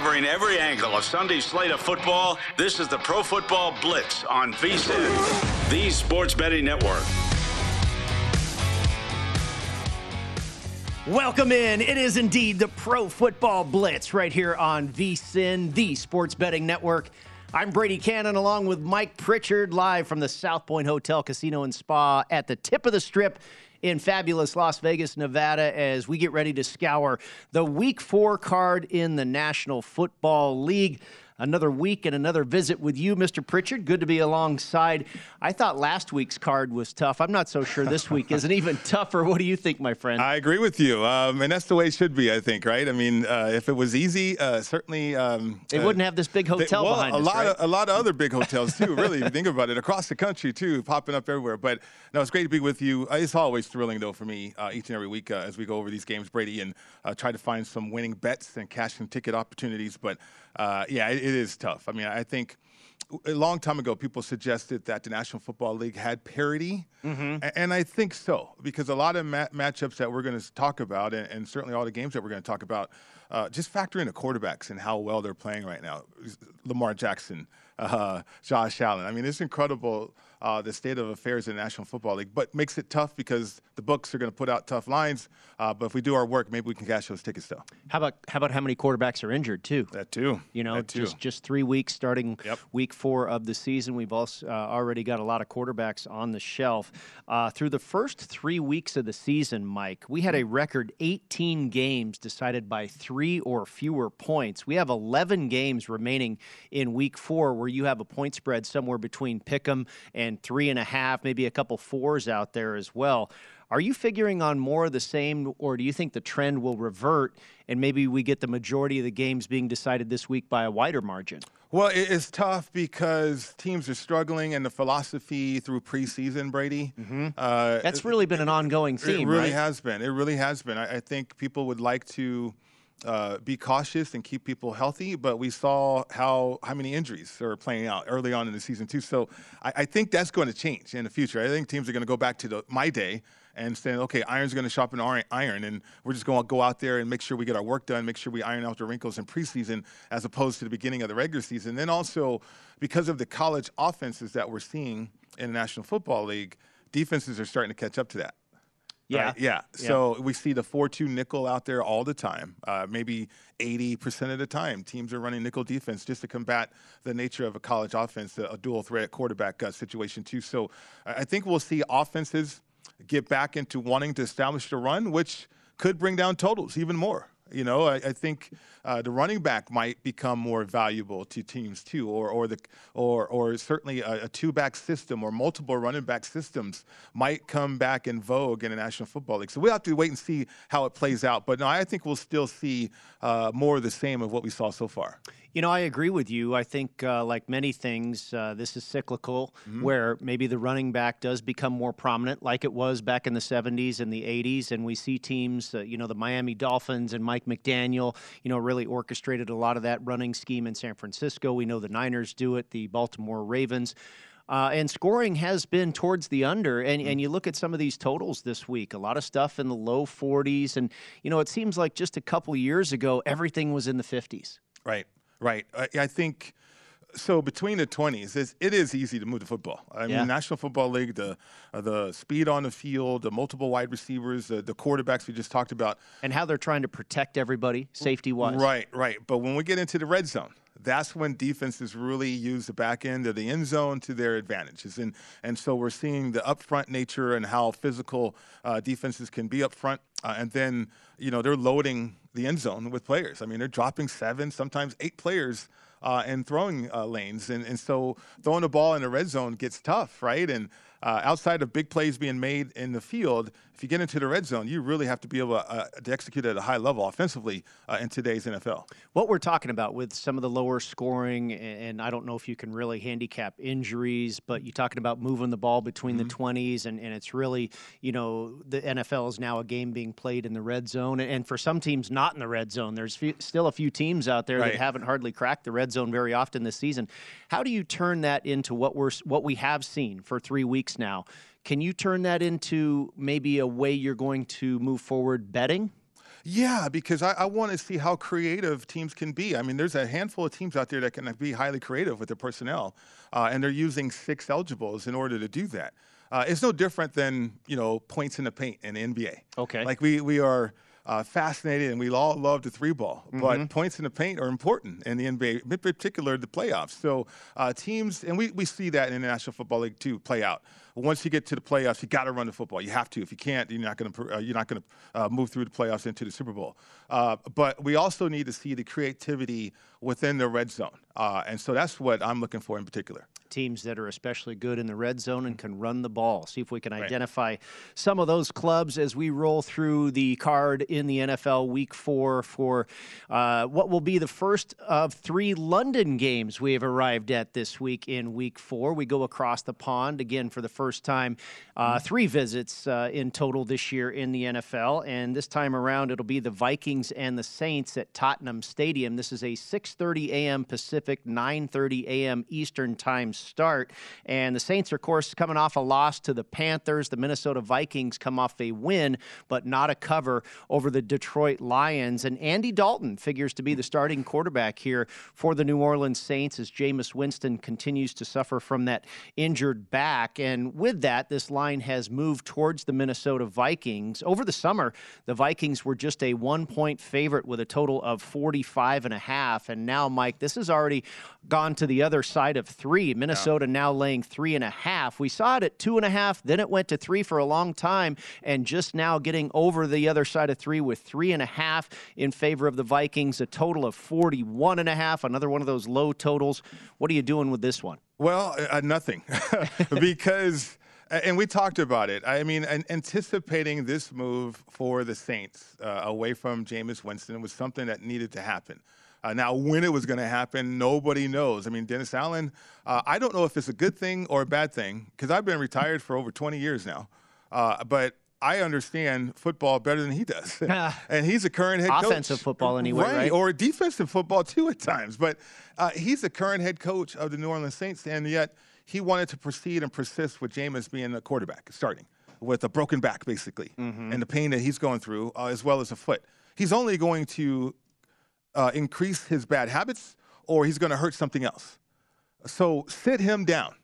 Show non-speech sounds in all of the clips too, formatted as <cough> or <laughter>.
Covering every angle of Sunday's slate of football, this is the Pro Football Blitz on VSIN, the Sports Betting Network. Welcome in. It is indeed the Pro Football Blitz right here on VSIN, the Sports Betting Network. I'm Brady Cannon along with Mike Pritchard live from the South Point Hotel, Casino, and Spa at the tip of the strip in fabulous Las Vegas, Nevada, as we get ready to scour the week four card in the National Football League another week and another visit with you, Mr. Pritchard. Good to be alongside. I thought last week's card was tough. I'm not so sure this week isn't even <laughs> tougher. What do you think, my friend? I agree with you, um, and that's the way it should be. I think, right? I mean, uh, if it was easy, uh, certainly um, they uh, wouldn't have this big hotel they, well, behind a us. lot right? of a lot of other big <laughs> hotels too. Really, if you think about it, across the country too, popping up everywhere. But no, it's great to be with you. Uh, it's always thrilling though for me uh, each and every week uh, as we go over these games, Brady, and try to find some winning bets and cash some ticket opportunities. But yeah, it, it is tough. I mean. I think a long time ago, people suggested that the National Football League had parity, mm-hmm. and I think so because a lot of ma- matchups that we're going to talk about, and, and, certainly all the games that we're going to talk about, uh, just factor in the quarterbacks and how well they're playing right now. Lamar Jackson, uh, Josh Allen. I mean, it's incredible uh, the state of affairs in the National Football League, but makes it tough because the books are going to put out tough lines. Uh, but if we do our work, maybe we can cash those tickets still. How about how about how many quarterbacks are injured too? That too. You know, too. just just three weeks starting yep. week four of the season. We've also uh, already got a lot of quarterbacks on the shelf. Uh, through the first three weeks of the season, Mike, we had a record 18 games decided by three or fewer points. We have 11 games remaining in week four where you have a point spread somewhere between Pick'em and three and a half, maybe a couple fours out there as well. Are you figuring on more of the same, or do you think the trend will revert and maybe we get the majority of the games being decided this week by a wider margin? Well, it's tough because teams are struggling, and the philosophy through preseason, Brady. Mm-hmm. Uh, That's really been an ongoing theme. It really right? has been. It really has been. I, I think people would like to uh, be cautious and keep people healthy. But we saw how how many injuries are playing out early on in the season too. So I, I think that's going to change in the future. I think teams are going to go back to the, my day and saying, okay, iron's going to sharpen iron, and we're just going to go out there and make sure we get our work done, make sure we iron out the wrinkles in preseason as opposed to the beginning of the regular season. Then also because of the college offenses that we're seeing in the National Football League, defenses are starting to catch up to that. Yeah. Right? Yeah. So we see the 4 2 nickel out there all the time. Uh, maybe 80% of the time, teams are running nickel defense just to combat the nature of a college offense, a dual threat quarterback uh, situation, too. So I think we'll see offenses get back into wanting to establish the run, which could bring down totals even more. You know, I, I think uh, the running back might become more valuable to teams too, or or the or or certainly a, a two back system or multiple running back systems might come back in vogue in the National Football League. So we'll have to wait and see how it plays out. But no, I think we'll still see uh, more of the same of what we saw so far. You know, I agree with you. I think, uh, like many things, uh, this is cyclical, mm-hmm. where maybe the running back does become more prominent, like it was back in the 70s and the 80s. And we see teams, uh, you know, the Miami Dolphins and Mike McDaniel, you know, really orchestrated a lot of that running scheme in San Francisco. We know the Niners do it, the Baltimore Ravens. Uh, and scoring has been towards the under. And, and mm. you look at some of these totals this week, a lot of stuff in the low 40s. And, you know, it seems like just a couple years ago, everything was in the 50s. Right. Right. I, I think so between the 20s, it's, it is easy to move the football. I yeah. mean, National Football League, the uh, the speed on the field, the multiple wide receivers, uh, the quarterbacks we just talked about, and how they're trying to protect everybody safety wise. Right, right. But when we get into the red zone, that's when defenses really use the back end of the end zone to their advantages. And, and so we're seeing the upfront nature and how physical uh, defenses can be upfront. Uh, and then, you know, they're loading the end zone with players. I mean, they're dropping seven, sometimes eight players uh, and throwing uh, lanes. And, and so throwing the ball in the red zone gets tough, right? And uh, outside of big plays being made in the field, if you get into the red zone, you really have to be able to, uh, to execute at a high level offensively uh, in today's NFL. What we're talking about with some of the lower scoring, and I don't know if you can really handicap injuries, but you're talking about moving the ball between mm-hmm. the 20s, and, and it's really, you know, the NFL is now a game being played in the red zone. And for some teams not in the red zone, there's few, still a few teams out there right. that haven't hardly cracked the red zone very often this season. How do you turn that into what we're what we have seen for three weeks now? Can you turn that into maybe a way you're going to move forward betting? Yeah, because I, I want to see how creative teams can be. I mean, there's a handful of teams out there that can be highly creative with their personnel, uh, and they're using six eligibles in order to do that. Uh, it's no different than you know points in the paint in the NBA. Okay, like we we are uh, fascinated, and we all love the three ball. Mm-hmm. But points in the paint are important in the NBA, in particular the playoffs. So uh, teams, and we, we see that in the National Football League too, play out. Once you get to the playoffs, you got to run the football. You have to. If you can't, you're not going to uh, you're not going to uh, move through the playoffs into the Super Bowl. Uh, but we also need to see the creativity within the red zone, uh, and so that's what I'm looking for in particular teams that are especially good in the red zone and can run the ball. See if we can identify some of those clubs as we roll through the card in the NFL Week Four for uh, what will be the first of three London games we have arrived at this week in Week Four. We go across the pond again for the first time. Uh, mm-hmm. three visits uh, in total this year in the NFL, and this time around it'll be the Vikings and the Saints at Tottenham Stadium. This is a 6:30 a.m. Pacific, 9:30 a.m. Eastern time start. And the Saints, are, of course, coming off a loss to the Panthers. The Minnesota Vikings come off a win, but not a cover over the Detroit Lions. And Andy Dalton figures to be the starting quarterback here for the New Orleans Saints as Jameis Winston continues to suffer from that injured back. And with that, this line has moved towards the Minnesota Vikings. Over the summer, the Vikings were just a one point favorite with a total of 45 and a half. And now, Mike, this has already gone to the other side of three. Minnesota yeah. now laying three and a half. We saw it at two and a half, then it went to three for a long time, and just now getting over the other side of three with three and a half in favor of the Vikings, a total of 41 and a half, another one of those low totals. What are you doing with this one? Well, uh, nothing, <laughs> because. And we talked about it. I mean, anticipating this move for the Saints uh, away from Jameis Winston was something that needed to happen. Uh, now, when it was going to happen, nobody knows. I mean, Dennis Allen, uh, I don't know if it's a good thing or a bad thing because I've been retired for over 20 years now. Uh, but I understand football better than he does. <laughs> and he's a current head coach. Offensive football, anyway, right, right? Or defensive football, too, at times. But uh, he's the current head coach of the New Orleans Saints, and yet he wanted to proceed and persist with Jameis being the quarterback, starting with a broken back, basically, mm-hmm. and the pain that he's going through, uh, as well as a foot. He's only going to uh, increase his bad habits or he's going to hurt something else. So sit him down.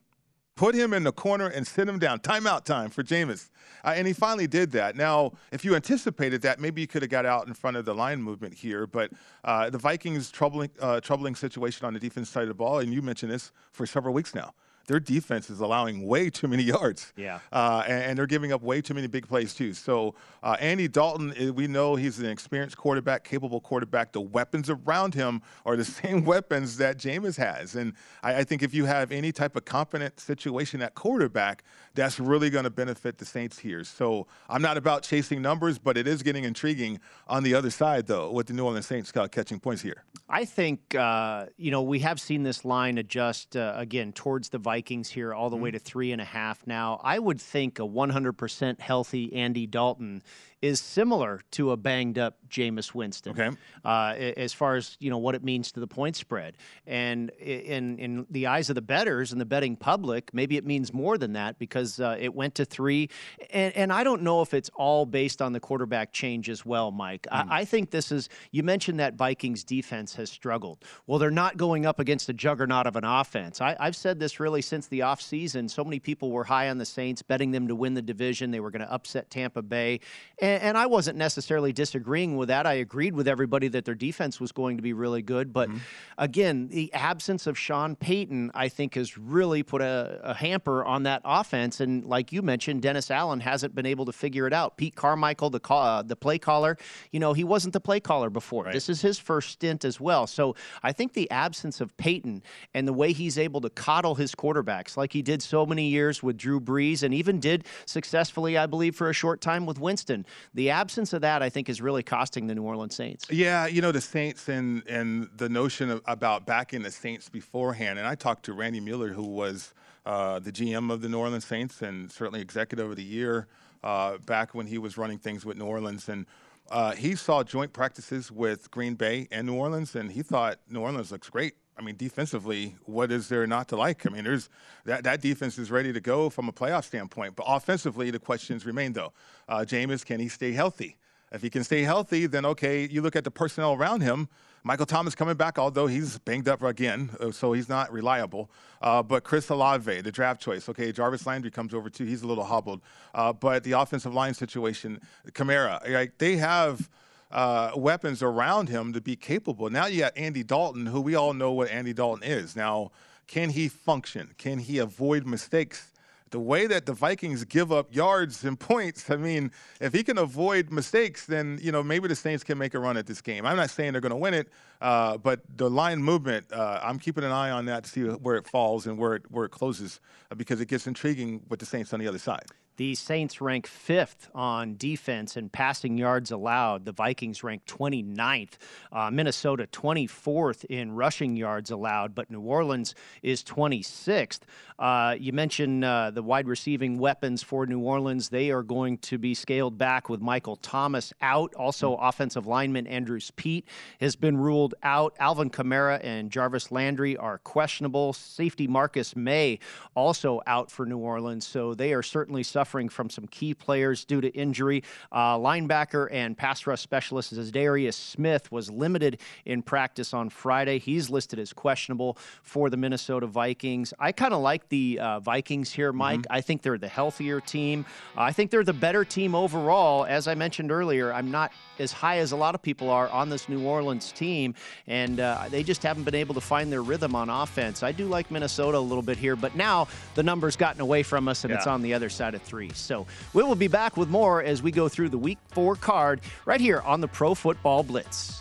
Put him in the corner and sit him down. Timeout time for Jameis. Uh, and he finally did that. Now, if you anticipated that, maybe you could have got out in front of the line movement here. But uh, the Vikings' troubling, uh, troubling situation on the defense side of the ball, and you mentioned this for several weeks now. Their defense is allowing way too many <laughs> yards. Yeah. Uh, and, and, they're giving up way too many big plays, too. So uh, Andy Dalton, eh, we know he's an experienced quarterback, capable quarterback. The weapons around him are the <laughs> same weapons that Jameis has. And I, I think if you have any type of competent situation at quarterback, that's really going to benefit the Saints here. So I'm not about chasing numbers, but it is getting intriguing on the other side, though, with the New Orleans Saints catching points here. I think, uh, you know, we have seen this line adjust uh, again towards the Vikings here, all the mm-hmm. way to three and a half now. I would think a 100% healthy Andy Dalton is similar to a banged up Jameis Winston. Okay. Uh, as far as you know what it means to the point spread, and in in the eyes of the bettors and the betting public, maybe it means more than that because uh, it went to three, and and I don't know if it's all based on the quarterback change as well, Mike. Mm. I, I think this is you mentioned that Vikings defense has struggled. Well, they're not going up against a juggernaut of an offense. I, I've said this really since the offseason. So many people were high on the Saints, betting them to win the division. They were going to upset Tampa Bay. And, and, I wasn't necessarily disagreeing with that. I agreed with everybody that their defense was going to be really good. But mm-hmm. again, the absence of Sean Payton, I think, has really put a, a, hamper on that offense. And like you mentioned, Dennis Allen hasn't been able to figure it out. Pete Carmichael, the call, uh, the play caller, you know, he wasn't the play caller before. Right. This is his first stint as well. So I think the absence of Payton and the way he's able to coddle his quarterbacks, like he did so many years with Drew Brees, and even did successfully, I believe, for a short time with Winston the absence of that, I think, is really costing the New Orleans Saints. Yeah, you know the Saints and and the notion of, about backing the Saints beforehand. And I talked to Randy Mueller, who was uh, the GM of the New Orleans Saints and certainly executive of the year uh, back when he was running things with New Orleans and. Uh, he saw joint practices with Green Bay and New Orleans, and he thought New Orleans looks great. I mean, defensively, what is there not to like? I mean, there's that, that defense is ready to go from a playoff standpoint. But offensively, the questions remain, though. Uh, Jameis, can he stay healthy? If he can stay healthy, then okay, you look at the personnel around him. Michael Thomas coming back, although he's banged up again, uh, so he's not reliable. Uh, but Chris Olave, the draft choice. Okay, Jarvis Landry comes over too. He's a little hobbled. Uh, but the offensive line situation, Kamara, like they have – uh, weapons around him to be capable. Now you got Andy Dalton, who we all know what Andy Dalton is. Now, can he function? Can he avoid mistakes? The way that the Vikings give up yards and <laughs> points, I mean, if he can avoid mistakes, then you know maybe the Saints can make a run at this game. I'm not saying they're going to win it, uh, but the line movement, uh, I'm keeping an eye on that to see where it falls and where it where it closes, uh, because it gets intriguing with the Saints on the other side. The Saints rank fifth on defense and passing yards allowed. The Vikings rank 29th. Uh, Minnesota 24th in rushing yards allowed, but New Orleans is 26th. Uh, you mentioned uh, the wide receiving weapons for New Orleans. They are going to be scaled back with Michael Thomas out. Also, mm-hmm. offensive lineman Andrus Peat has been ruled out. Alvin Kamara and Jarvis Landry are questionable. Safety Marcus Maye also out for New Orleans. So they are certainly suffering suffering from some key players due to injury. Uh, linebacker and pass rush specialist Za'Darius Smith was limited in practice on Friday. He's listed as questionable for the Minnesota Vikings. I kind of like the uh, Vikings here, mm-hmm. Mike. Mm-hmm. I think they're the healthier team. Uh, I think they're the better team overall. As I mentioned earlier, I'm not as high as a lot of people are on this New Orleans team, and uh, they just haven't been able to find their rhythm on offense. I do like Minnesota a little bit here, but now the number's gotten away from us, and yeah. it's on the other side of three three. So we will be back with more as we go through the week four card right here on the Pro Football Blitz.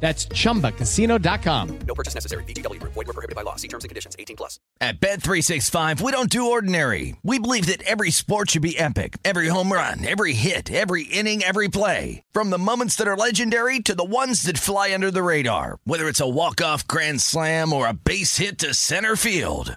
That's ChumbaCasino.com. No purchase necessary. VGW. Void were prohibited by law. See terms and conditions. 18 plus. At Bet365, we don't do ordinary. We believe that every sport should be epic. Every home run, every hit, every inning, every play. From the moments that are legendary to the ones that fly under the radar. Whether it's a walk-off grand slam or a base hit to center field.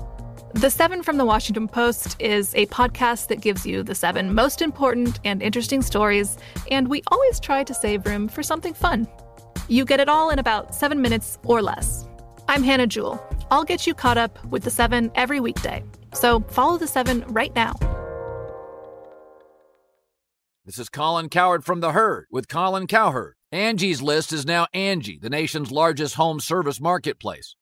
The Seven from the Washington Post is a podcast that gives you the seven most important and interesting stories, and we always try to save room for something fun. You get it all in about seven minutes or less. I'm Hannah Jewell. I'll get you caught up with the seven every weekday. So follow the seven right now. This is Colin Cowherd from The Herd with Colin Cowherd. Angie's List is now Angie, the nation's largest home service marketplace.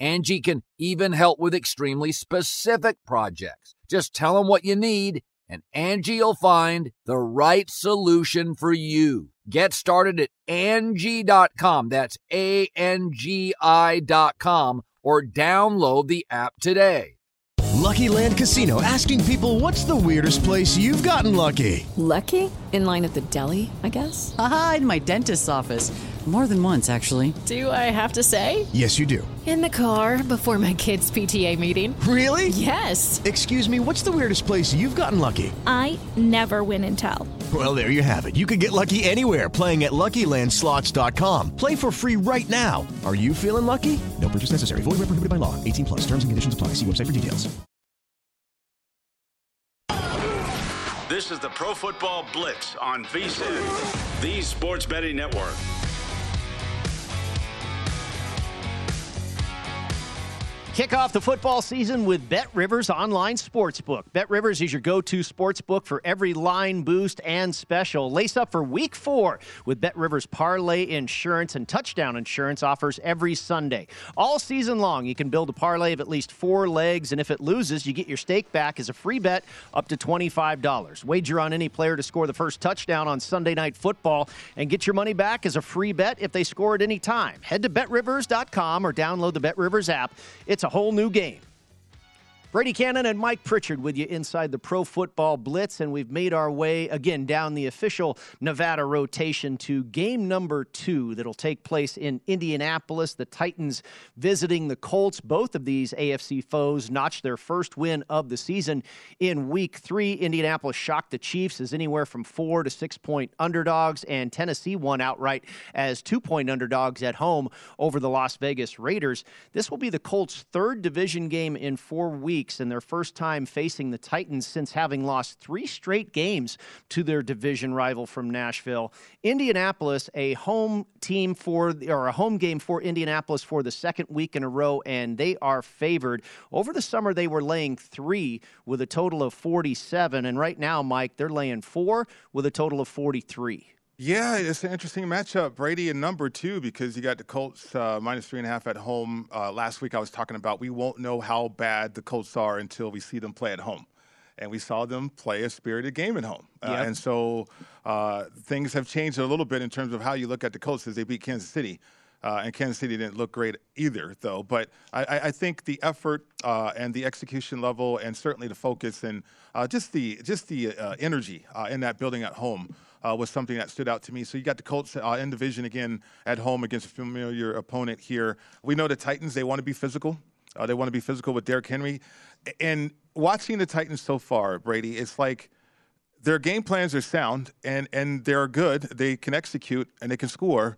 Angie can even help with extremely specific projects. Just tell them what you need and Angie will find the right solution for you. Get started at Angie.com. That's A N G I.com or download the app today. Lucky Land Casino asking people what's the weirdest place you've gotten lucky? Lucky? In line at the deli, I guess? Aha, in my dentist's office. More than once, actually. Do I have to say? Yes, you do. In the car before my kids' PTA meeting. Really? Yes. Excuse me, what's the weirdest place you've gotten lucky? I never win and tell. Well, there you have it. You can get lucky anywhere playing at LuckyLandSlots.com. Play for free right now. Are you feeling lucky? No purchase necessary. Void where prohibited by law. 18 plus. Terms and conditions apply. See website for details. This is the Pro Football Blitz on VSIN, the Sports Betting Network. Kick off the football season with Bet Rivers Online Sportsbook. Bet Rivers is your go to sportsbook for every line boost and special. Lace up for week four with Bet Rivers Parlay Insurance and Touchdown Insurance offers every Sunday. All season long, you can build a parlay of at least four legs, and if it loses, you get your stake back as a free bet up to $25. Wager on any player to score the first touchdown on Sunday Night Football and get your money back as a free bet if they score at any time. Head to betrivers.com or download the Bet Rivers app. It's a whole new game. Brady Cannon and Mike Pritchard with you inside the Pro Football Blitz, and we've made our way again down the official Nevada rotation to game number two that'll take place in Indianapolis. The Titans visiting the Colts. Both of these AFC foes notched their first win of the season in week three. Indianapolis shocked the Chiefs as anywhere from four to six point underdogs, and Tennessee won outright as two point underdogs at home over the Las Vegas Raiders. This will be the Colts' third division game in four weeks weeks and their first time facing the Titans since having lost three straight games to their division rival from Nashville. Indianapolis, a home team for, or a home game for Indianapolis for the second week in a row, and they are favored. Over the summer, they were laying three with a total of 47. And right now, Mike, they're laying four with a total of 43. Yeah, it's an interesting matchup. Brady in number two because you got the Colts uh, minus three and a half at home. Uh, last week I was talking about we won't know how bad the Colts are until we see them play at home. And we saw them play a spirited game at home. Uh, yep. And so uh, things have changed a little bit in terms of how you look at the Colts as they beat Kansas City. Uh, and Kansas City didn't look great either, though. But I, I think the effort uh, and the execution level, and certainly the focus and uh, just the just the uh, energy uh, in that building at home uh, was something that stood out to me. So you got the Colts uh, in division again at home against a familiar opponent here. We know the Titans; they want to be physical. Uh, they want to be physical with Derrick Henry. And watching the Titans so far, Brady, it's like their game plans are sound and and they're good. They can execute and they can score,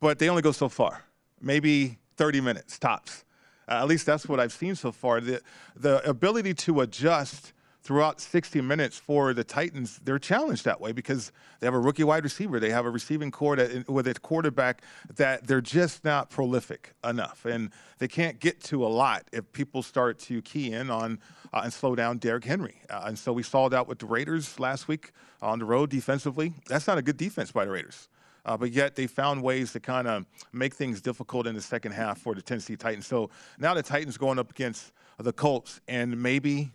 but they only go so far. Maybe 30 minutes tops. Uh, at least that's what I've seen so far. The the ability to adjust throughout 60 minutes for the Titans, they're challenged that way because they have a rookie wide receiver. They have a receiving corps with a quarterback that they're just not prolific enough. And they can't get to a lot if people start to key in on uh, and slow down Derrick Henry. Uh, and so we saw that with the Raiders last week on the road defensively. That's not a good defense by the Raiders. Uh, but yet they found ways to kind of make things difficult in the second half for the Tennessee Titans. So now the Titans going up against the Colts, and maybe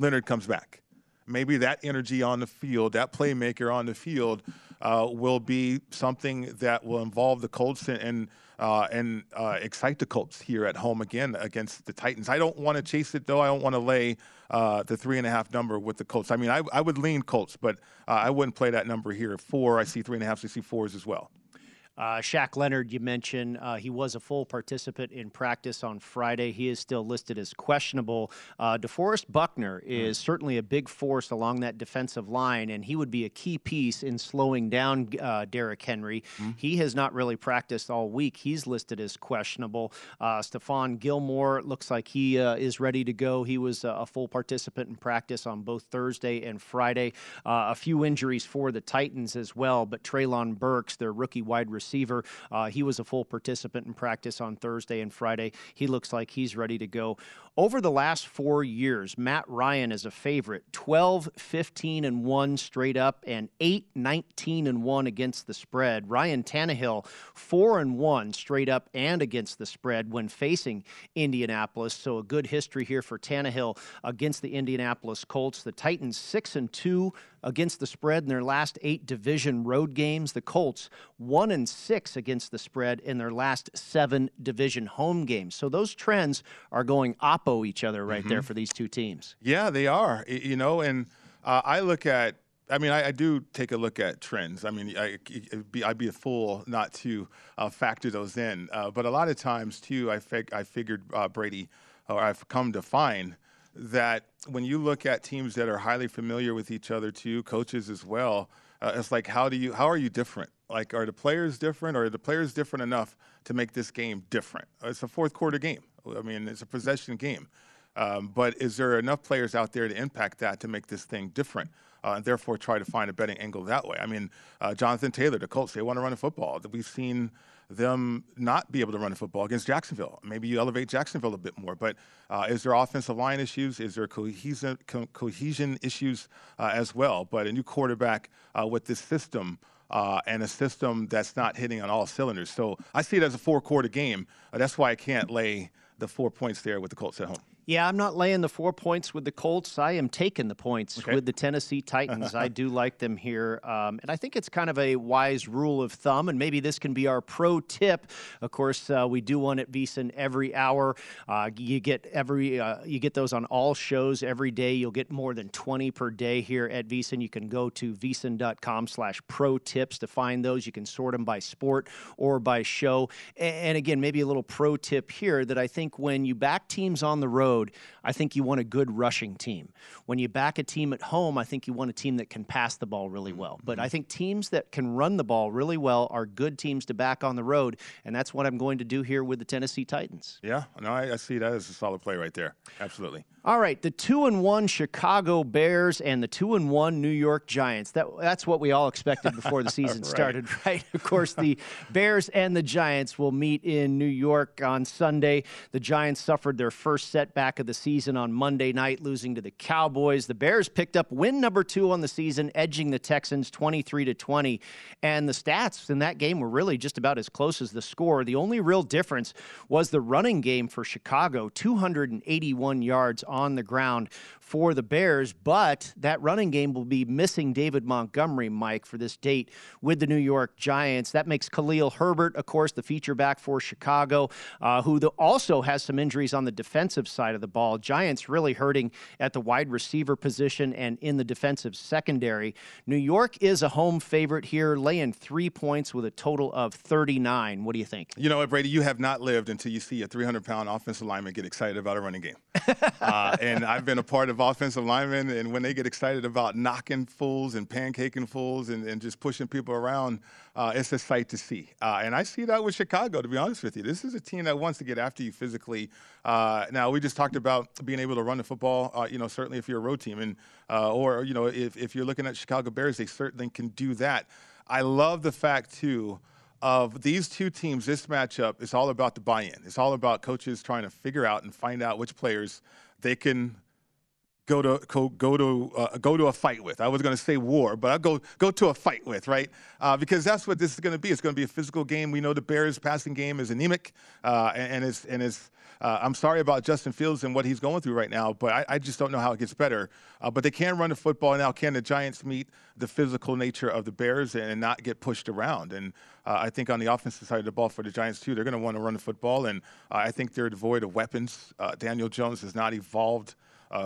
Leonard comes back. Maybe that energy on the field, that playmaker on the field, uh, will be something that will involve the Colts and and, uh, and uh, excite the Colts here at home again against the Titans. I don't want to chase it though. I don't want to lay uh, the three and a half number with the Colts. I mean, I, I would lean Colts, but uh, I wouldn't play that number here. Four, I see three and a half. I see fours as well. Uh, Shaq Leonard, you mentioned uh, he was a full participant in practice on Friday. He is still listed as questionable. Uh, DeForest Buckner is mm. certainly a big force along that defensive line, and he would be a key piece in slowing down uh, Derrick Henry. Mm. He has not really practiced all week. He's listed as questionable. Uh, Stephon Gilmore looks like he uh, is ready to go. He was a full participant in practice on both Thursday and Friday. Uh, a few injuries for the Titans as well, but Treylon Burks, their rookie wide receiver, receiver. Uh, he was a full participant in practice on Thursday and Friday. He looks like he's ready to go. Over the last four years, Matt Ryan is a favorite 12, 15, and 1 straight up, and 8, 19, and 1 against the spread. Ryan Tannehill, 4 and 1 straight up and against the spread when facing Indianapolis. So a good history here for Tannehill against the Indianapolis Colts. The Titans, 6 and 2 against the spread in their last eight division road games. The Colts, 1 and 6 against the spread in their last seven division home games. So those trends are going oppo each other right mm-hmm. there for these two teams. Yeah, they are. You know, and uh, I look at I mean, I, I, do take a look at trends. I mean, I, would be, I'd be a fool not to uh, factor those in. Uh, but a lot of times, too, I, fig- I figured uh, Brady, or I've come to find that when you look at teams that are highly familiar with each other, too, coaches as well, uh, it's like how do you how are you different? Like, are the players different, or are the players different enough to make this game different? It's a fourth quarter game. I mean, it's a possession game. Um, but is there enough players out there to impact that to make this thing different? Uh, and therefore try to find a betting angle that way. I mean, uh, Jonathan Taylor, the Colts, they want to run a football. We've seen them not be able to run a football against Jacksonville. Maybe you elevate Jacksonville a bit more. But uh, is there offensive line issues? Is there cohesion, co- cohesion issues uh, as well? But a new quarterback uh, with this system. Uh, and a system that's not hitting on all cylinders. So I see it as a four quarter game. Uh, that's why I can't lay the four points there with the Colts at home. Yeah, I'm not laying the four points with the Colts. I am taking the points Okay. with the Tennessee Titans. I do like them here. Um, and I think it's kind of a wise rule of thumb. And maybe this can be our pro tip. Of course, uh, we do one at VSIN every hour. Uh, you get every uh, you get those on all shows every day. You'll get more than 20 per day here at VSIN. You can go to VSIN.com slash pro tips to find those. You can sort them by sport or by show. And again, maybe a little pro tip here that I think when you back teams on the road, I think you want a good rushing team. When you back a team at home, I think you want a team that can pass the ball really well. But mm-hmm. I think teams that can run the ball really well are good teams to back on the road. And that's what I'm going to do here with the Tennessee Titans. Yeah, no, I, I see that as a solid play right there. Absolutely. All right, the two and one Chicago Bears and the two and one New York Giants. That that's what we all expected before the <laughs> season Right. started, right? Of course, the Bears and the Giants will meet in New York on Sunday. The Giants suffered their first setback of the season on Monday night, losing to the Cowboys. The Bears picked up win number two on the season, edging the Texans 23 to 20. And the stats in that game were really just about as close as the score. The only real difference was the running game for Chicago, 281 yards on the ground for the Bears, but that running game will be missing David Montgomery, Mike, for this date with the New York Giants. That makes Khalil Herbert, of course, the feature back for Chicago, uh, who the, also has some injuries on the defensive side of the ball. Giants really hurting at the wide receiver position and in the defensive secondary. New York is a home favorite here, laying three points with a total of 39. What do you think? You know what, Brady? You have not lived until you see a 300 pound offensive lineman get excited about a running game. <laughs> uh, and I've been a part of offensive linemen, and when they get excited about knocking fools and pancaking fools and, and just pushing people around, uh, it's a sight to see. Uh, and I see that with Chicago, to be honest with you. This is a team that wants to get after you physically. Uh, now, we just talked about being able to run the football, uh, you know, certainly if you're a road team, and uh, or, you know, if, if you're looking at Chicago Bears, they certainly can do that. I love the fact, too, of these two teams, this matchup is all about the buy-in. It's all about coaches trying to figure out and find out which players they can go to go, go to uh, go to a fight with. I was going to say war, but I'll go go to a fight with, right? Uh, because that's what this is going to be. It's going to be a physical game. We know the Bears' passing game is anemic, uh, and, and is and is. Uh, I'm sorry about Justin Fields and what he's going through right now, but I, I just don't know how it gets better. Uh, but they can run the football now. Can the Giants meet the physical nature of the Bears and not get pushed around? And uh, I think on the offensive side of the ball for the Giants too, they're going to want to run the football, and I think they're devoid of weapons. Daniel Jones has not evolved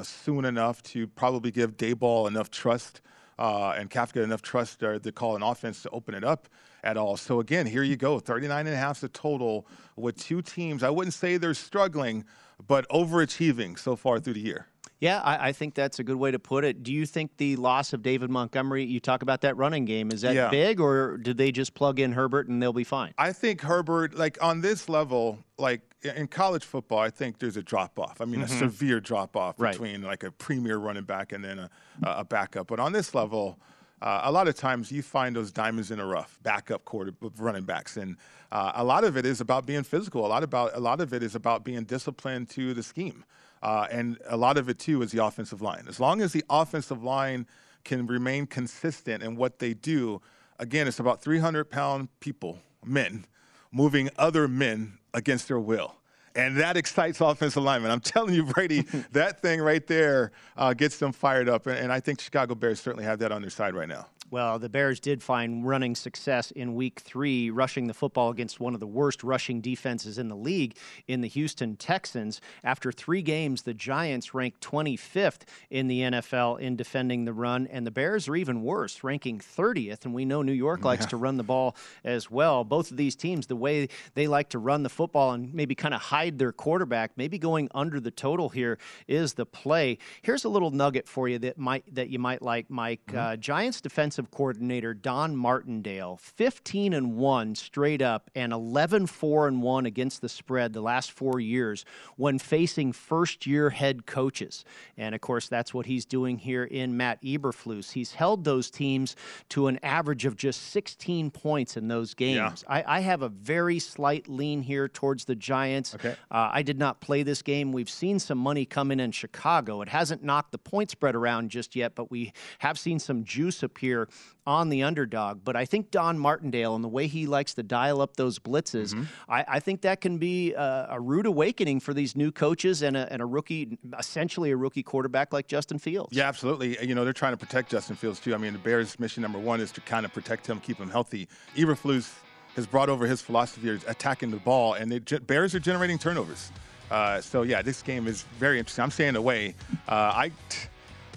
soon enough to probably give Daboll enough trust uh, and Kafka enough trust uh, to call an offense to open it up at all. So again, here you go, 39 and a half is the total with two teams. I wouldn't say they're struggling, but overachieving so far through the year. Yeah, I, I think that's a good way to put it. Do you think the loss of David Montgomery, you talk about that running game, is that Yeah. big or did they just plug in Herbert and they'll be fine? I think Herbert, like on this level, like in college football, I think there's a drop off. I mean, a Mhm. severe drop off Right. between like a premier running back and then a, a backup. But on this level, uh, a lot of times you find those diamonds in the rough, backup quarter running backs, and uh, a lot of it is about being physical. A lot about a lot of it is about being disciplined to the scheme, uh, and a lot of it too is the offensive line. As long as the offensive line can remain consistent in what they do, again, it's about 300 pound people, men, moving other men against their will. And that excites offensive linemen. I'm <laughs> telling you, Brady, <laughs> that thing right there uh, gets them fired up. And, and I think Chicago Bears certainly have that on their side right now. Well, the Bears did find running success in week three, rushing the football against one of the worst rushing defenses in the league in the Houston Texans. After three games, the Giants ranked 25th in the NFL in defending the run, and the Bears are even worse, ranking 30th. And we know New York likes Yeah. to run the ball as well. Both of these teams, the way they like to run the football and maybe kind of hide their quarterback, maybe going under the total here is the play. Here's a little nugget for you that might that you might like, Mike. Uh, Giants defensive coordinator Don Martindale, 15 and 1 straight up and 11 4 and 1 against the spread the last 4 years when facing first-year head coaches. And of course, that's what he's doing here in Matt Eberflus. He's held those teams to an average of just 16 points in those games. Yeah. I, I, have a very slight lean here towards the Giants. Okay. Uh, I did not play this game. We've seen some money come in in Chicago. It hasn't knocked the point spread around just yet, but we have seen some juice appear on the underdog. But I think Don Martindale and the way he likes to dial up those blitzes, mm-hmm. I, I, think that can be a, a, rude awakening for these new coaches and a, and a rookie, essentially a rookie quarterback like Justin Fields. Yeah, absolutely. You know, they're trying to protect Justin Fields too. I mean, the Bears' mission number one is to kind of protect him, keep him healthy. Eberflus has brought over his philosophy of attacking the ball, and the Bears are generating turnovers. Uh, so yeah, this game is very interesting. I'm staying away. Uh, I.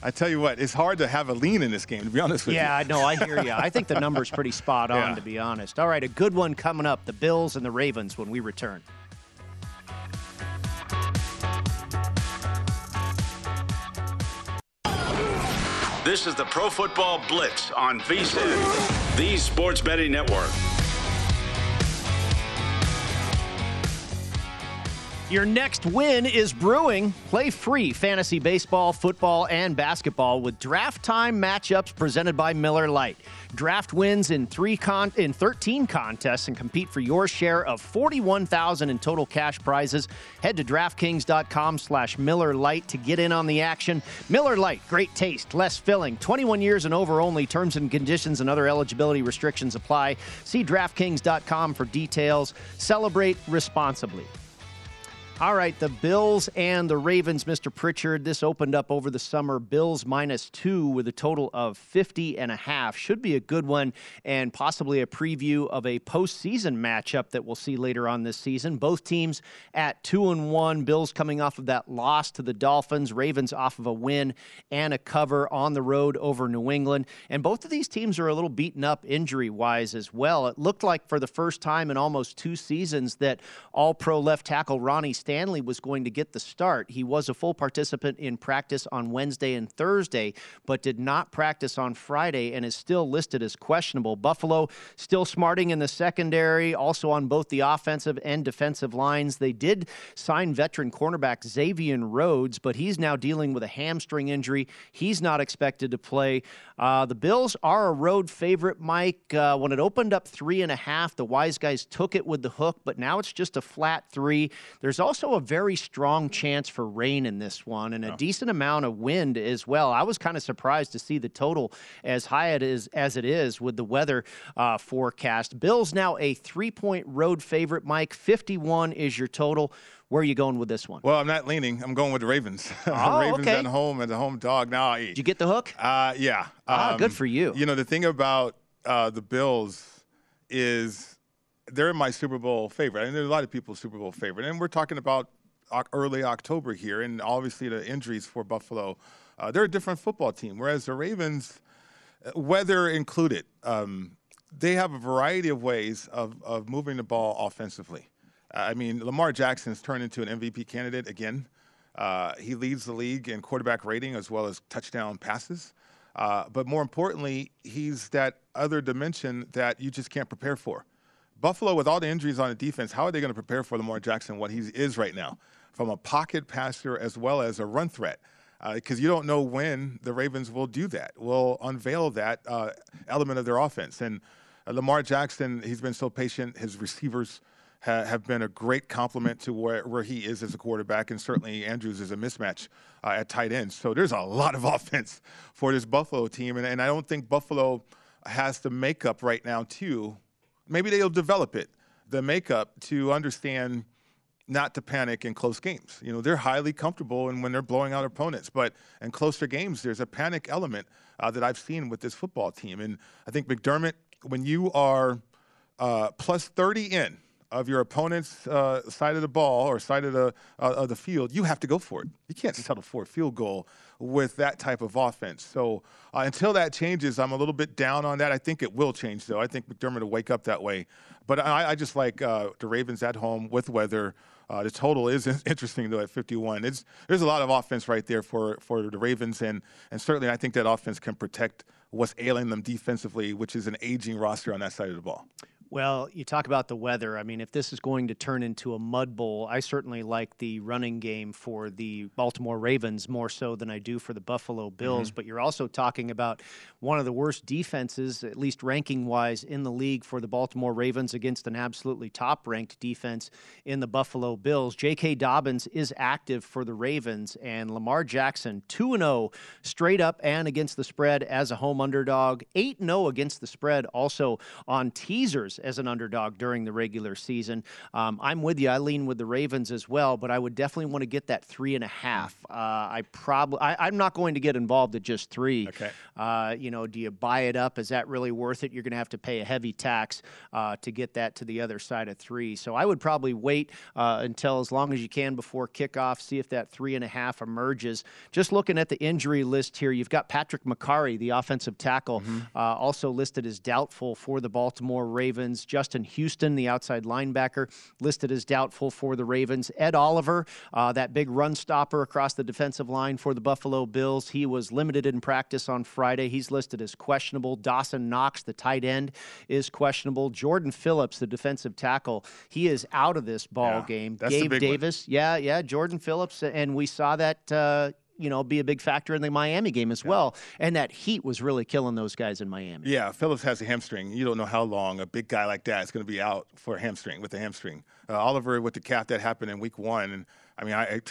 I tell you what, it's hard to have a lean in this game, to be honest with yeah, you. Yeah, no, I hear you. I think the number's pretty spot on, <laughs> yeah. to be honest. All right, a good one coming up the Bills and the Ravens when we return. This is the Pro Football Blitz on VSIN, the Sports Betting Network. Your next win is brewing. Play free fantasy baseball, football, and basketball with draft time matchups presented by Miller Lite. Draft wins in three con- in 13 contests and compete for your share of 41,000 in total cash prizes. Head to DraftKings.com slash Miller Lite to get in on the action. Miller Lite, great taste, less filling. 21 years and over only. Terms and conditions and other eligibility restrictions apply. See DraftKings.com for details. Celebrate responsibly. All right, the Bills and the Ravens, Mr. Pritchard. This opened up over the summer. Bills minus two with a total of 50 and a half. Should be a good one and possibly a preview of a postseason matchup that we'll see later on this season. Both teams at two and one. Bills coming off of that loss to the Dolphins. Ravens off of a win and a cover on the road over New England. And both of these teams are a little beaten up injury wise as well. It looked like for the first time in almost two seasons that all pro left tackle Ronnie Stanley was going to get the start. He was a full participant in practice on Wednesday and Thursday, but did not practice on Friday and is still listed as questionable. Buffalo still smarting in the secondary, also on both the offensive and defensive lines. They did sign veteran cornerback Xavier Rhodes, but he's now dealing with a hamstring injury. He's not expected to play. Uh, the Bills are a road favorite, Mike. Uh, when it opened up three and a half, the wise guys took it with the hook, but now it's just a flat three. There's also also a very strong chance for rain in this one and a decent amount of wind as well. I was kind of surprised to see the total as high it is as it is with the weather uh, forecast. Bills now a three point road favorite. Mike, 51 is your total. Where are you going with this one? Well, I'm not leaning. I'm going with the Ravens. <laughs> Oh, Ravens okay. at home as a home dog. Now, did you get the hook? Uh, yeah. Ah, um, good for you. You know, the thing about uh, the Bills is they're my Super Bowl favorite. I mean, there's a lot of people's Super Bowl favorite, and we're talking about early October here, and obviously the injuries for Buffalo. Uh, they're a different football team, whereas the Ravens, uh, weather included, um, they have a variety of ways of, of moving the ball offensively. I mean, Lamar Jackson's turned into an MVP candidate again. Uh, he leads the league in quarterback rating as well as touchdown passes. Uh, but more importantly, he's that other dimension that you just can't prepare for. Buffalo, with all the injuries on the defense, how are they going to prepare for Lamar Jackson, what he is right now, from a pocket passer as well as a run threat? Because uh, you don't know when the Ravens will do that, will unveil that uh, element of their offense. And uh, Lamar Jackson, he's been so patient. His receivers ha- have been a great complement to where, where he is as a quarterback, and certainly Andrews is a mismatch uh, at tight end. So there's a lot of <laughs> offense for this Buffalo team, and, and I don't think Buffalo has the makeup right now, too, maybe they'll develop it, the makeup to understand not to panic in close games. You know, they're highly comfortable and when they're blowing out opponents, but in closer games, there's a panic element uh, that I've seen with this football team. And I think McDermott, when you are uh, plus 30 in of your opponent's uh, side of the ball or side of the uh, of the field, you have to go for it. You can't settle for a field goal with that type of offense. So uh, until that changes, I'm a little bit down on that. I think it will change though. I think McDermott will wake up that way. But I, I just like uh, the Ravens at home with weather. Uh, the total is <laughs> interesting though at 51. It's there's a lot of offense right there for for the Ravens, and and certainly I think that offense can protect what's ailing them defensively, which is an aging roster on that side of the ball. Well, you talk about the weather. I mean, if this is going to turn into a mud bowl, I certainly like the running game for the Baltimore Ravens more so than I do for the Buffalo Bills. Mhm. But you're also talking about one of the worst defenses, at least ranking wise, in the league for the Baltimore Ravens against an absolutely top ranked defense in the Buffalo Bills. J.K. Dobbins is active for the Ravens, and Lamar Jackson, 2 0 straight up and against the spread as a home underdog, 8 0 against the spread also on teasers as an underdog during the regular season. Um, I'm with you. I lean with the Ravens as well, but I would definitely want to get that three and a half. Uh, I probably I'm not going to get involved at just three. Okay. Uh, you know, do you buy it up? Is that really worth it? You're going to have to pay a heavy tax uh, to get that to the other side of three. So I would probably wait uh, until as long as you can before kickoff, see if that three and a half emerges. Just looking at the injury list here, you've got Patrick Mekari, the offensive tackle, uh, also listed as doubtful for the Baltimore Ravens. Justin Houston, the outside linebacker, listed as doubtful for the Ravens. Ed Oliver, uh, that big run stopper across the defensive line for the Buffalo Bills, he was limited in practice on Friday. He's listed as questionable. Dawson Knox, the tight end, is questionable. Jordan Phillips, the defensive tackle, he is out of this ball Yeah, game. Gabe big one. Davis, yeah, yeah, Jordan Phillips, and we saw that. Uh, you know, be a big factor in the Miami game as well. And that heat was really killing those guys in Miami. Yeah, Phillips has a hamstring. You don't know how long a big guy like that is going to be out for a hamstring with a hamstring. Uh, Oliver with the calf that happened in week one, and I mean, I, I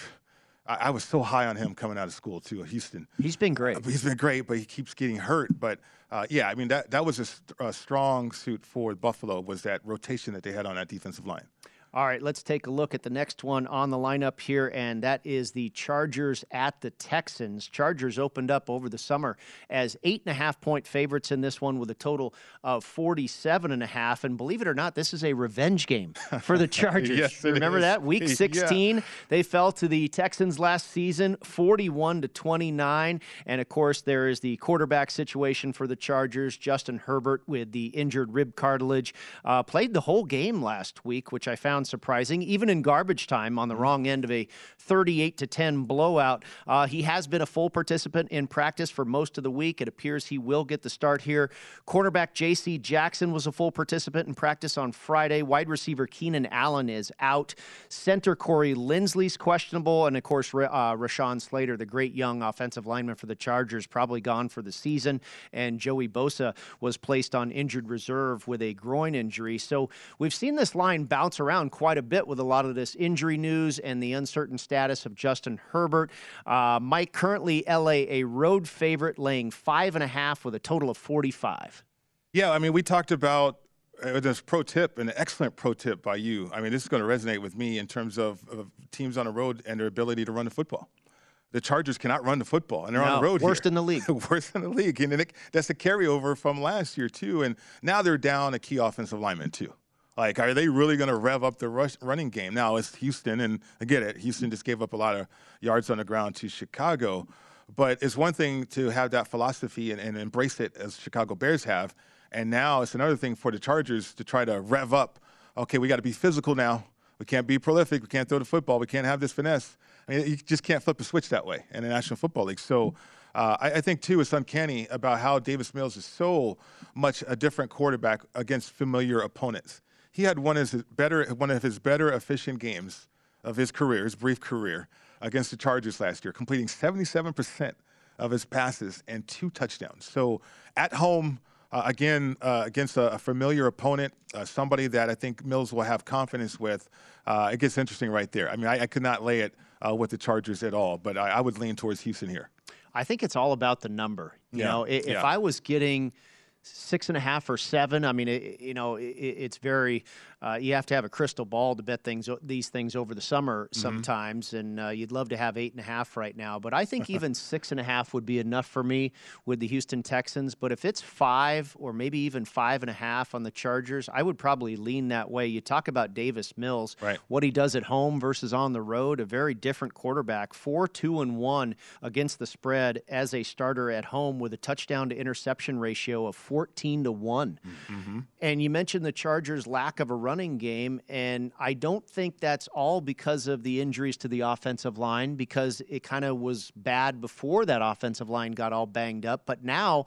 I was so high on him coming out of school too, Houston. He's been great. He's been great, but he keeps getting hurt. But uh, yeah, I mean that that was a, st- a strong suit for Buffalo was that rotation that they had on that defensive line. All right, let's take a look at the next one on the lineup here, and that is the Chargers at the Texans. Chargers opened up over the summer as eight and a half point favorites in this one with a total of 47 and a half. And believe it or not, this is a revenge game for the <laughs> Chargers. Yes, Remember is. that? Week <laughs> Yeah. 16, they fell to the Texans last season, 41 to 29. And of course, there is the quarterback situation for the Chargers. Justin Herbert with the injured rib cartilage uh, played the whole game last week, which I found surprising, even in garbage time on the wrong end of a 38 to 10 blowout. Uh, he has been a full participant in practice for most of the week. It appears he will get the start here. Cornerback J.C. Jackson was a full participant in practice on Friday. Wide receiver Keenan Allen is out. Center Corey Linsley's questionable, and of course uh, Rashawn Slater, the great young offensive lineman for the Chargers, probably gone for the season. And Joey Bosa was placed on injured reserve with a groin injury. So we've seen this line bounce around quite a bit with a lot of this injury news and the uncertain status of Justin Herbert. Uh, Mike, currently LA a road favorite, laying five and a half with a total of 45. Yeah, I mean, we talked about uh, this pro tip, an excellent pro tip by you. I mean, this is going to resonate with me in terms of, of teams on the road and their ability to run the football. The Chargers cannot run the football, and they're on the road. worst here. in the league. <laughs> worst in the league, and it, that's a carryover from last year too. And now they're down a key offensive lineman too. Like, are they really going to rev up the rush, running game? Now it's Houston, and I get it. Houston just gave up a lot of yards on the ground to Chicago, but it's one thing to have that philosophy and, and embrace it as Chicago Bears have, and now it's another thing for the Chargers to try to rev up. Okay, we got to be physical now. We can't be prolific. We can't throw the football. We can't have this finesse. I mean, you just can't flip a switch that way in the National Football League. So uh, I, I think, too, it's uncanny about how Davis Mills is so much a different quarterback against familiar opponents. He had one of his better, one of his better efficient games of his career, his brief career, against the Chargers last year, completing 77% of his passes and two touchdowns. So at home, uh, again, uh, against a, a familiar opponent, uh, somebody that I think Mills will have confidence with, uh, it gets interesting right there. I mean, I, I could not lay it uh, with the Chargers at all, but I, I would lean towards Houston here. I think it's all about the number. You Yeah, know, if yeah. I was getting six and a half or seven. I mean, it, you know, it, it's very. Uh, you have to have a crystal ball to bet things these things over the summer Mm-hmm. sometimes, and uh, you'd love to have eight and a half right now. But I think <laughs> even six and a half would be enough for me with the Houston Texans. But if it's five or maybe even five and a half on the Chargers, I would probably lean that way. You talk about Davis Mills, Right. what he does at home versus on the road, a very different quarterback. Four, two, and one against the spread as a starter at home with a touchdown to interception ratio of 14 to one. And you mentioned the Chargers' lack of a running game, and I don't think that's all because of the injuries to the offensive line, because it kind of was bad before that offensive line got all banged up. But now,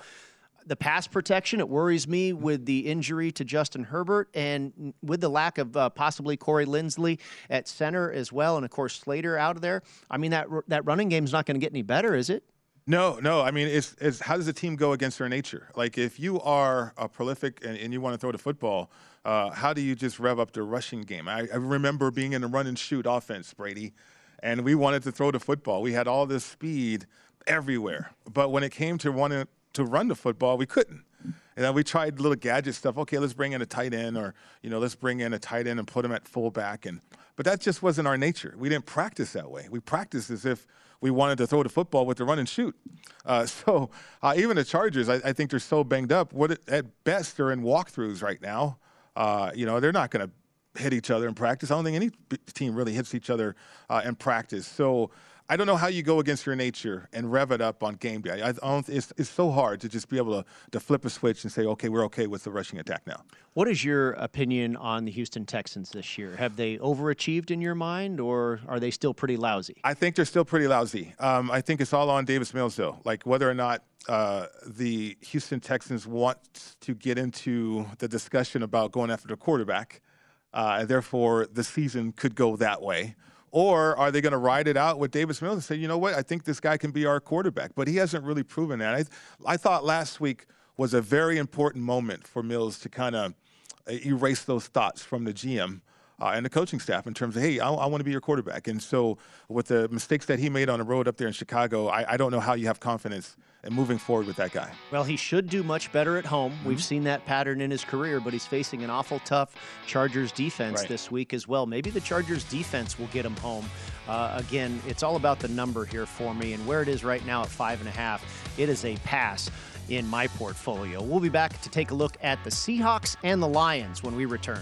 the pass protection, it worries me with the injury to Justin Herbert and with the lack of uh, possibly Corey Linsley at center as well, and of course Slater out of there. I mean that that running game's not going to get any better, is it? No, no. I mean, it's, it's how does a team go against their nature? Like, if you are a prolific and, and you want to throw the football, uh, how do you just rev up the rushing game? I, I remember being in a run and shoot offense, Brady, and we wanted to throw the football. We had all this speed everywhere, but when it came to wanting to run the football, we couldn't. And then we tried little gadget stuff. Okay, let's bring in a tight end, or you know, let's bring in a tight end and put him at fullback. And but that just wasn't our nature. We didn't practice that way. We practiced as if we wanted to throw the football with the run and shoot. Uh, <laughs> so uh, even the Chargers, I, I think they're so banged up. What at best they're in walkthroughs right now. Uh, you know, they're not going to hit each other in practice. I don't think any team really hits each other uh, in practice. So I don't know how you go against your nature and rev it up on game day. I, I don't, it's, it's so hard to just be able to, to flip a switch and say, okay, we're okay with the rushing attack now. What is your opinion on the Houston Texans this year? Have they overachieved in your mind, or are they still pretty lousy? I think they're still pretty lousy. Um, I think it's all on Davis Mills, though. Like whether or not uh, the Houston Texans want to get into the discussion about going after the quarterback, uh, and therefore the season could go that way. Or are they going to ride it out with Davis Mills and say, you know what, I think this guy can be our quarterback? But he hasn't really proven that. I, I thought last week was a very important moment for Mills to kind of uh, erase those thoughts from the GM uh, and the coaching staff in terms of, hey, I, I want to be your quarterback. And so, with the mistakes that he made on the road up there in Chicago, I, I don't know how you have confidence in moving forward with that guy. Well, he should do much better at home. We've seen that pattern in his career, but he's facing an awful tough Chargers defense Right. this week as well. Maybe the Chargers defense will get him home. Uh, again, it's all about the number here for me, and where it is right now at five and a half, it is a pass in my portfolio. We'll be back to take a look at the Seahawks and the Lions when we return.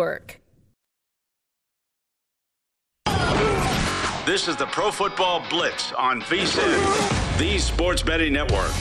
This is the Pro Football Blitz on VSIN, the Sports Betting Network.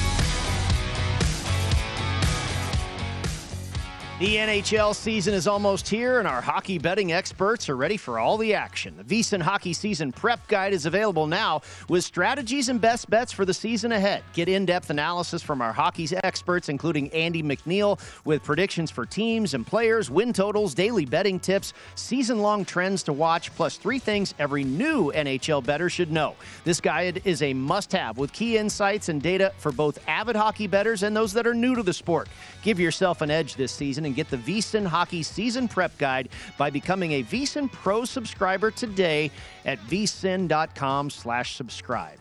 The NHL season is almost here, and our hockey betting experts are ready for all the action. The VSIN Hockey Season Prep Guide is available now with strategies and best bets for the season ahead. Get in depth analysis from our hockey experts, including Andy McNeil, with predictions for teams and players, win totals, daily betting tips, season long trends to watch, plus three things every new NHL bettor should know. This guide is a must have with key insights and data for both avid hockey bettors and those that are new to the sport. Give yourself an edge this season and get the VSIN Hockey Season Prep Guide by becoming a VSIN Pro subscriber today at vsin.com slash subscribe.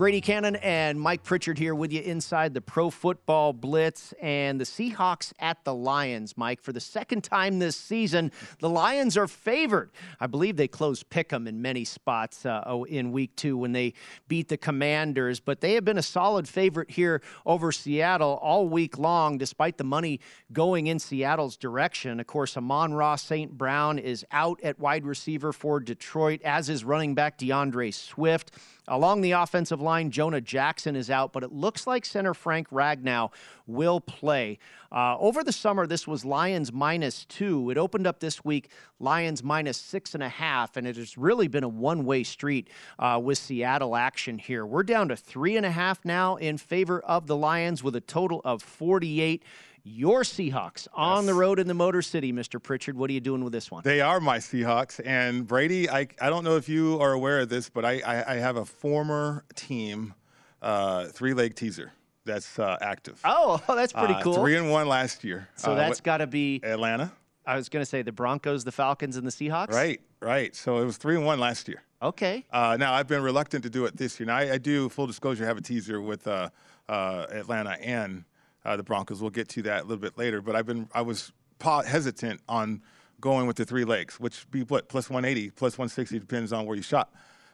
Brady Cannon and Mike Pritchard here with you inside the Pro Football Blitz and the Seahawks at the Lions. Mike, for the second time this season, the Lions are favored. I believe they closed Pick'em in many spots uh, oh, in Week Two when they beat the Commanders, but they have been a solid favorite here over Seattle all week long, despite the money going in Seattle's direction. Of course, Amon-Ra St. Brown is out at wide receiver for Detroit, as is running back DeAndre Swift. Along the offensive line. Jonah Jackson is out, but it looks like center Frank Ragnow will play. Uh, over the summer, this was Lions minus two. It opened up this week, Lions minus six and a half, and it has really been a one way street uh, with Seattle action here. We're down to three and a half now in favor of the Lions with a total of 48 your Seahawks on the road in the Motor City, Mr. Pritchard. What are you doing with this one? They are my Seahawks. And Brady, I, I don't know if you are aware of this, but I, I, I have a former team uh, three leg teaser that's uh, active. Oh, <laughs> that's pretty Uh, cool. Three and one last year. so Uh, that's got to be Atlanta. I was going to say the Broncos, the Falcons, and the Seahawks. Right, right. So it was three and one last year. Okay. Uh, now I've been reluctant to do it this year. Now I, I do full disclosure have a teaser with uh, uh, Atlanta and uh, the Broncos. We'll get to that a little bit later. But I've been I was hesitant on going with the three legs, which be what plus 180, plus 160 depends on where you shot.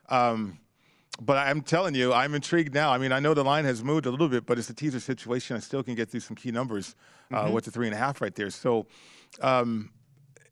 Um, but I'm telling you, I'm intrigued now. I mean, I know the line has moved a little bit, but it's a teaser situation. I still can get through some key numbers uh, Mhm. with the three and a half right there. So. Um,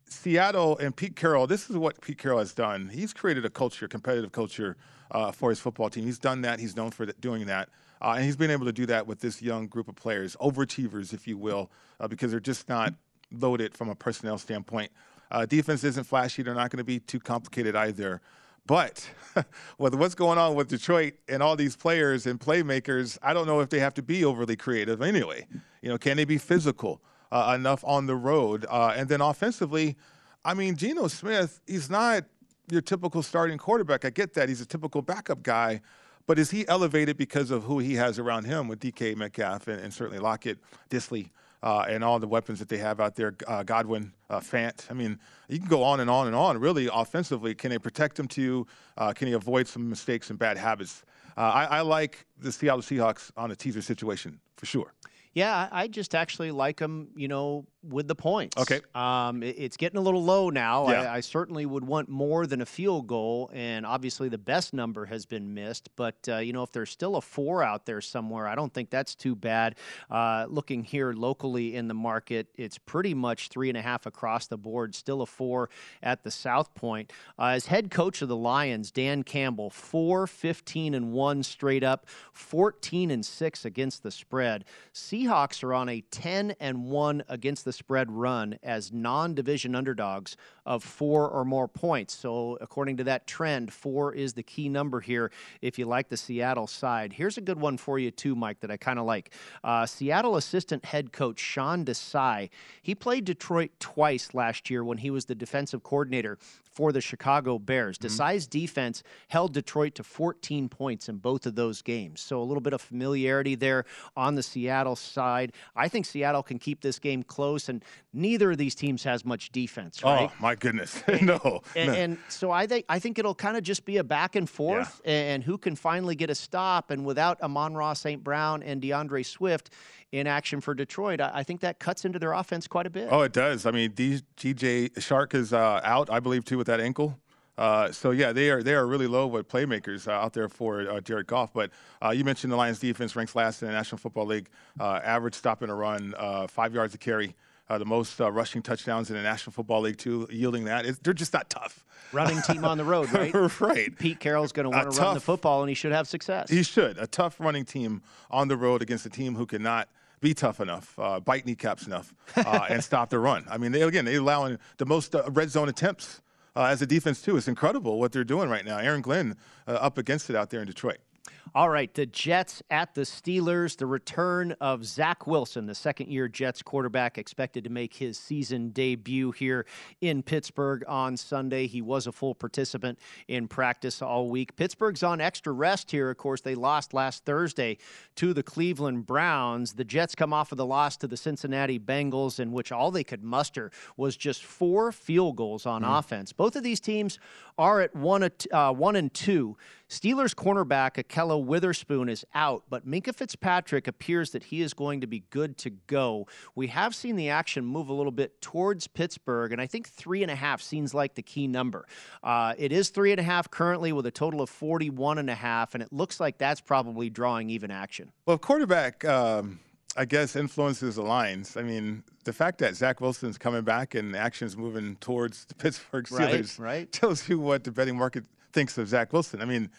Seattle and Pete Carroll, this is what Pete Carroll has done. He's created a culture, competitive culture uh, for his football team. He's done that. He's known for doing that. Uh, and he's been able to do that with this young group of players, overachievers, if you will, uh, because they're just not loaded from a personnel standpoint. Uh, defense isn't flashy. They're not going to be too complicated either. But <laughs> with what's going on with Detroit and all these players and playmakers, I don't know if they have to be overly creative anyway. You know, can they be physical uh, enough on the road? Uh, and then offensively, I mean, Geno Smith, he's not your typical starting quarterback. I get that. He's a typical backup guy. But is he elevated because of who he has around him with DK Metcalf and, and certainly Lockett, Dissly, uh, and all the weapons that they have out there, uh, Goodwin, uh, Fant. I mean, you can go on and on and on. Really, offensively, can they protect him to? Uh, can he avoid some mistakes and bad habits? Uh, I, I like the Seattle Seahawks on a teaser situation for sure. Yeah, I just actually like them, you know, with the points. Okay. Um, it- it's getting a little low now. Yeah. I, I certainly would want more than a field goal, and obviously the best number has been missed. But uh, you know, if there's still a four out there somewhere, I don't think that's too bad. Uh, looking here locally in the market, it's pretty much three and a half across the board. Still a four at the South Point. Uh, as head coach of the Lions, Dan Campbell, four, 15 and one straight up, 14 and six against the spread. Seahawks are on a 10 and 1 against the spread run as non-division underdogs of 4 or more points. So according to that trend, 4 is the key number here if you like the Seattle side. Here's a good one for you too, Mike, that I kind of like. Uh, Seattle assistant head coach Sean Desai. He played Detroit twice last year when he was the defensive coordinator for the Chicago Bears. Desai's defense held Detroit to 14 points in both of those games. So a little bit of familiarity there on the Seattle side. I think Seattle can keep this game close, and neither of these teams has much defense, right? Oh my goodness, <laughs> no. And, no. and so I think I think it'll kind of just be a back and forth, and who can finally get a stop. And without Amon Ross, St. Brown, and DeAndre Swift in action for Detroit, I, I think that cuts into their offense quite a bit. Oh, it does. I mean, DJ Chark is uh, out, I believe, too, with that ankle. Uh, so yeah, they are they are really low with playmakers uh, out there for uh, Jared Goff. But uh, you mentioned the Lions defense ranks last in the National Football League, uh, average stop and a run, uh, five yards to carry. Uh, the most uh, rushing touchdowns in the National Football League, too, yielding that. It, they're just not tough. Running team on the road, right? <laughs> right. Pete Carroll's going to want to run the football, and he should have success. He should. A tough running team on the road against a team who cannot be tough enough, uh, bite kneecaps enough, uh, and stop the run. I mean, they, again, they're allowing the most uh, red zone attempts uh, as a defense, too. It's incredible what they're doing right now. Aaron Glenn uh, up against it out there in Detroit. All right, the Jets at the Steelers. The return of Zach Wilson, the second year Jets quarterback, expected to make his season debut here in Pittsburgh on Sunday. He was a full participant in practice all week. Pittsburgh's on extra rest here. Of course, they lost last Thursday to the Cleveland Browns. The Jets come off of the loss to the Cincinnati Bengals, in which all they could muster was just four field goals on offense. Both of these teams are at one, at- uh, one and two. Steelers cornerback Ahkello Witherspoon is out, but Minkah Fitzpatrick appears that he is going to be good to go. We have seen the action move a little bit towards Pittsburgh, and I think three and a half seems like the key number. Uh, it is three and a half currently with a total of 41 and a half, and it looks like that's probably drawing even action. Well, quarterback, um, I guess, influences the lines. I mean, the fact that Zach Wilson's coming back and the action's moving towards the <laughs> Pittsburgh Right, Steelers right. tells you what the betting market thinks of Zach Wilson. I mean,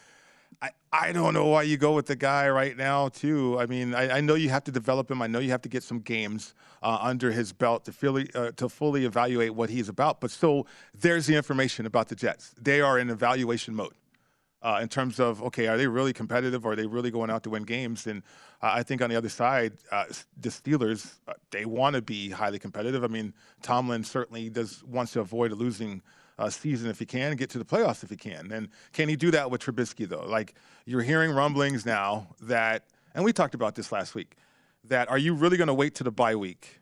I, I don't know why you go with the guy right now, too. I mean, I, I know you have to develop him. I know you have to get some games uh, under his belt to fully, uh, to fully evaluate what he's about. But still, there's the information about the Jets. They are in evaluation mode. Uh, in terms of okay, are they really competitive? Or are they really going out to win games? And uh, I think on the other side, uh, the Steelers uh, they want to be highly competitive. I mean, Tomlin certainly does wants to avoid losing uh, season if he can, get to the playoffs if he can. And can he do that with Trubisky though? Like you're hearing rumblings now that, and we talked about this last week, that are you really going to wait to the bye week?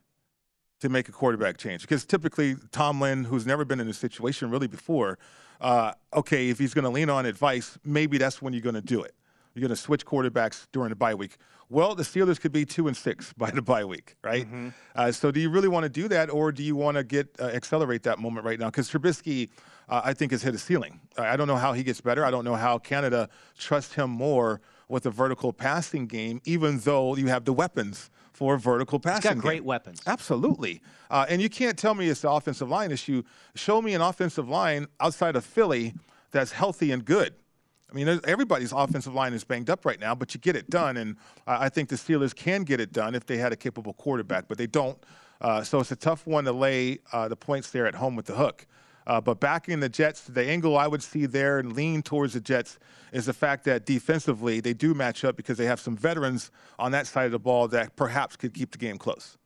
To make a quarterback change, because typically Tomlin, who's never been in a situation really before, uh, okay, if he's going to lean on advice, maybe that's when you're going to do it. You're going to switch quarterbacks during the bye week. Well, the Steelers could be two and six by the bye week, right? Mm-hmm. Uh, so, do you really want to do that, or do you want to get uh, accelerate that moment right now? Because Trubisky, uh, I think, has hit a ceiling. I don't know how he gets better. I don't know how Canada trusts him more with a vertical passing game, even though you have the weapons for vertical passing. He's got great game. weapons. Absolutely. Uh, and you can't tell me it's the offensive line issue. Show me an offensive line outside of Philly that's healthy and good. I mean, everybody's offensive line is banged up right now, but you get it done. And I think the Steelers can get it done if they had a capable quarterback, but they don't. Uh, so it's a tough one to lay uh, the points there at home with the hook. Uh, but backing the Jets, the angle I would see there and lean towards the Jets is the fact that defensively they do match up because they have some veterans on that side of the ball that perhaps could keep the game close.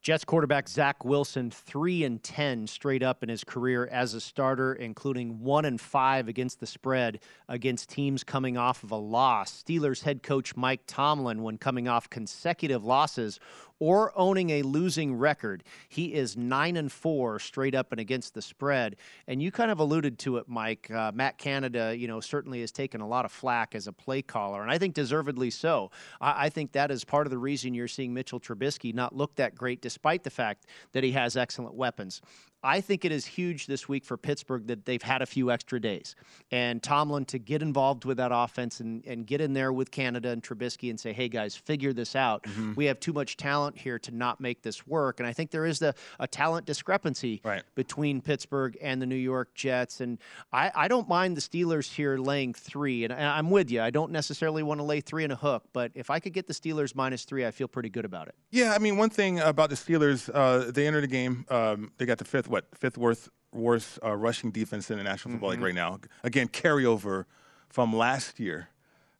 Jets quarterback Zach Wilson, three and ten straight up in his career as a starter, including one and five against the spread against teams coming off of a loss. Steelers head coach Mike Tomlin, when coming off consecutive losses, or owning a losing record. He is nine and four straight up and against the spread. And you kind of alluded to it, Mike. Uh, Matt Canada, you know, certainly has taken a lot of flack as a play caller, and I think deservedly so. I, I think that is part of the reason you're seeing Mitchell Trubisky not look that great, despite the fact that he has excellent weapons. I think it is huge this week for Pittsburgh that they've had a few extra days. And Tomlin to get involved with that offense and, and get in there with Canada and Trubisky and say, hey, guys, figure this out. Mm-hmm. We have too much talent here to not make this work. And I think there is the, a talent discrepancy right. between Pittsburgh and the New York Jets. And I, I don't mind the Steelers here laying three. And I'm with you. I don't necessarily want to lay three in a hook. But if I could get the Steelers minus three, I feel pretty good about it. Yeah, I mean, one thing about the Steelers, uh, they entered the game, um, they got the fifth what fifth worst worst uh, rushing defense in the National Football mm-hmm. League right now. Again, carryover from last year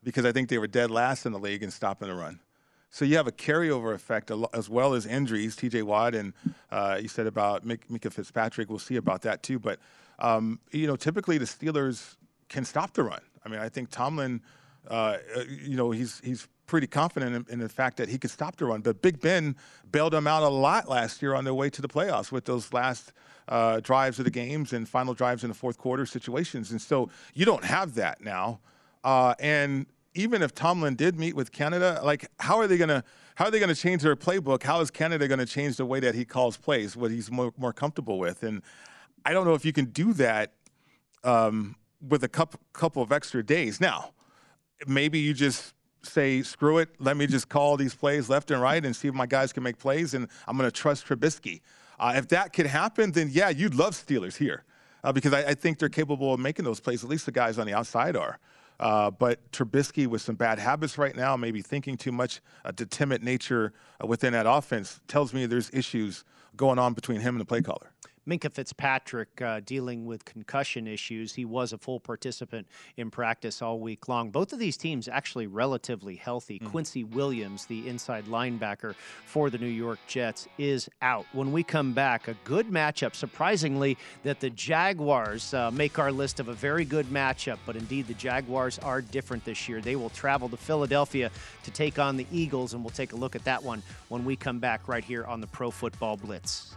because I think they were dead last in the league in stopping the run. So you have a carryover effect as well as injuries. T.J. Watt and uh, you said about Minkah Fitzpatrick. We'll see about that too. But um, you know, typically the Steelers can stop the run. I mean, I think Tomlin, uh, you know, he's he's pretty confident in, in, the fact that he could stop the run. But Big Ben bailed them out a lot last year on their way to the playoffs with those last uh, drives of the games and final drives in the fourth quarter situations. And so you don't have that now. Uh, and even if Tomlin did meet with Canada, like how are they to how are they to change their playbook? How is Canada going to change the way that he calls plays, what he's more, more comfortable with? And I don't know if you can do that um, with a couple couple of extra days. Now, maybe you just say, screw it, let me just call these plays left and right and see if my guys can make plays, and I'm going to trust Trubisky. Uh, if that could happen, then yeah, you'd love Steelers here uh, because I, I, think they're capable of making those plays. At least the guys on the outside are. Uh, but Trubisky with some bad habits right now, maybe thinking too much, uh, the timid nature uh, within that offense tells me there's issues going on between him and the play caller. Minkah Fitzpatrick uh, dealing with concussion issues. He was a full participant in practice all week long. Both of these teams actually relatively healthy. Mm. Quincy Williams, the inside linebacker for the New York Jets, is out. When we come back, a good matchup. Surprisingly, that the Jaguars uh, make our list of a very good matchup, but indeed the Jaguars are different this year. They will travel to Philadelphia to take on the Eagles, and we'll take a look at that one when we come back right here on the Pro Football Blitz.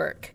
work.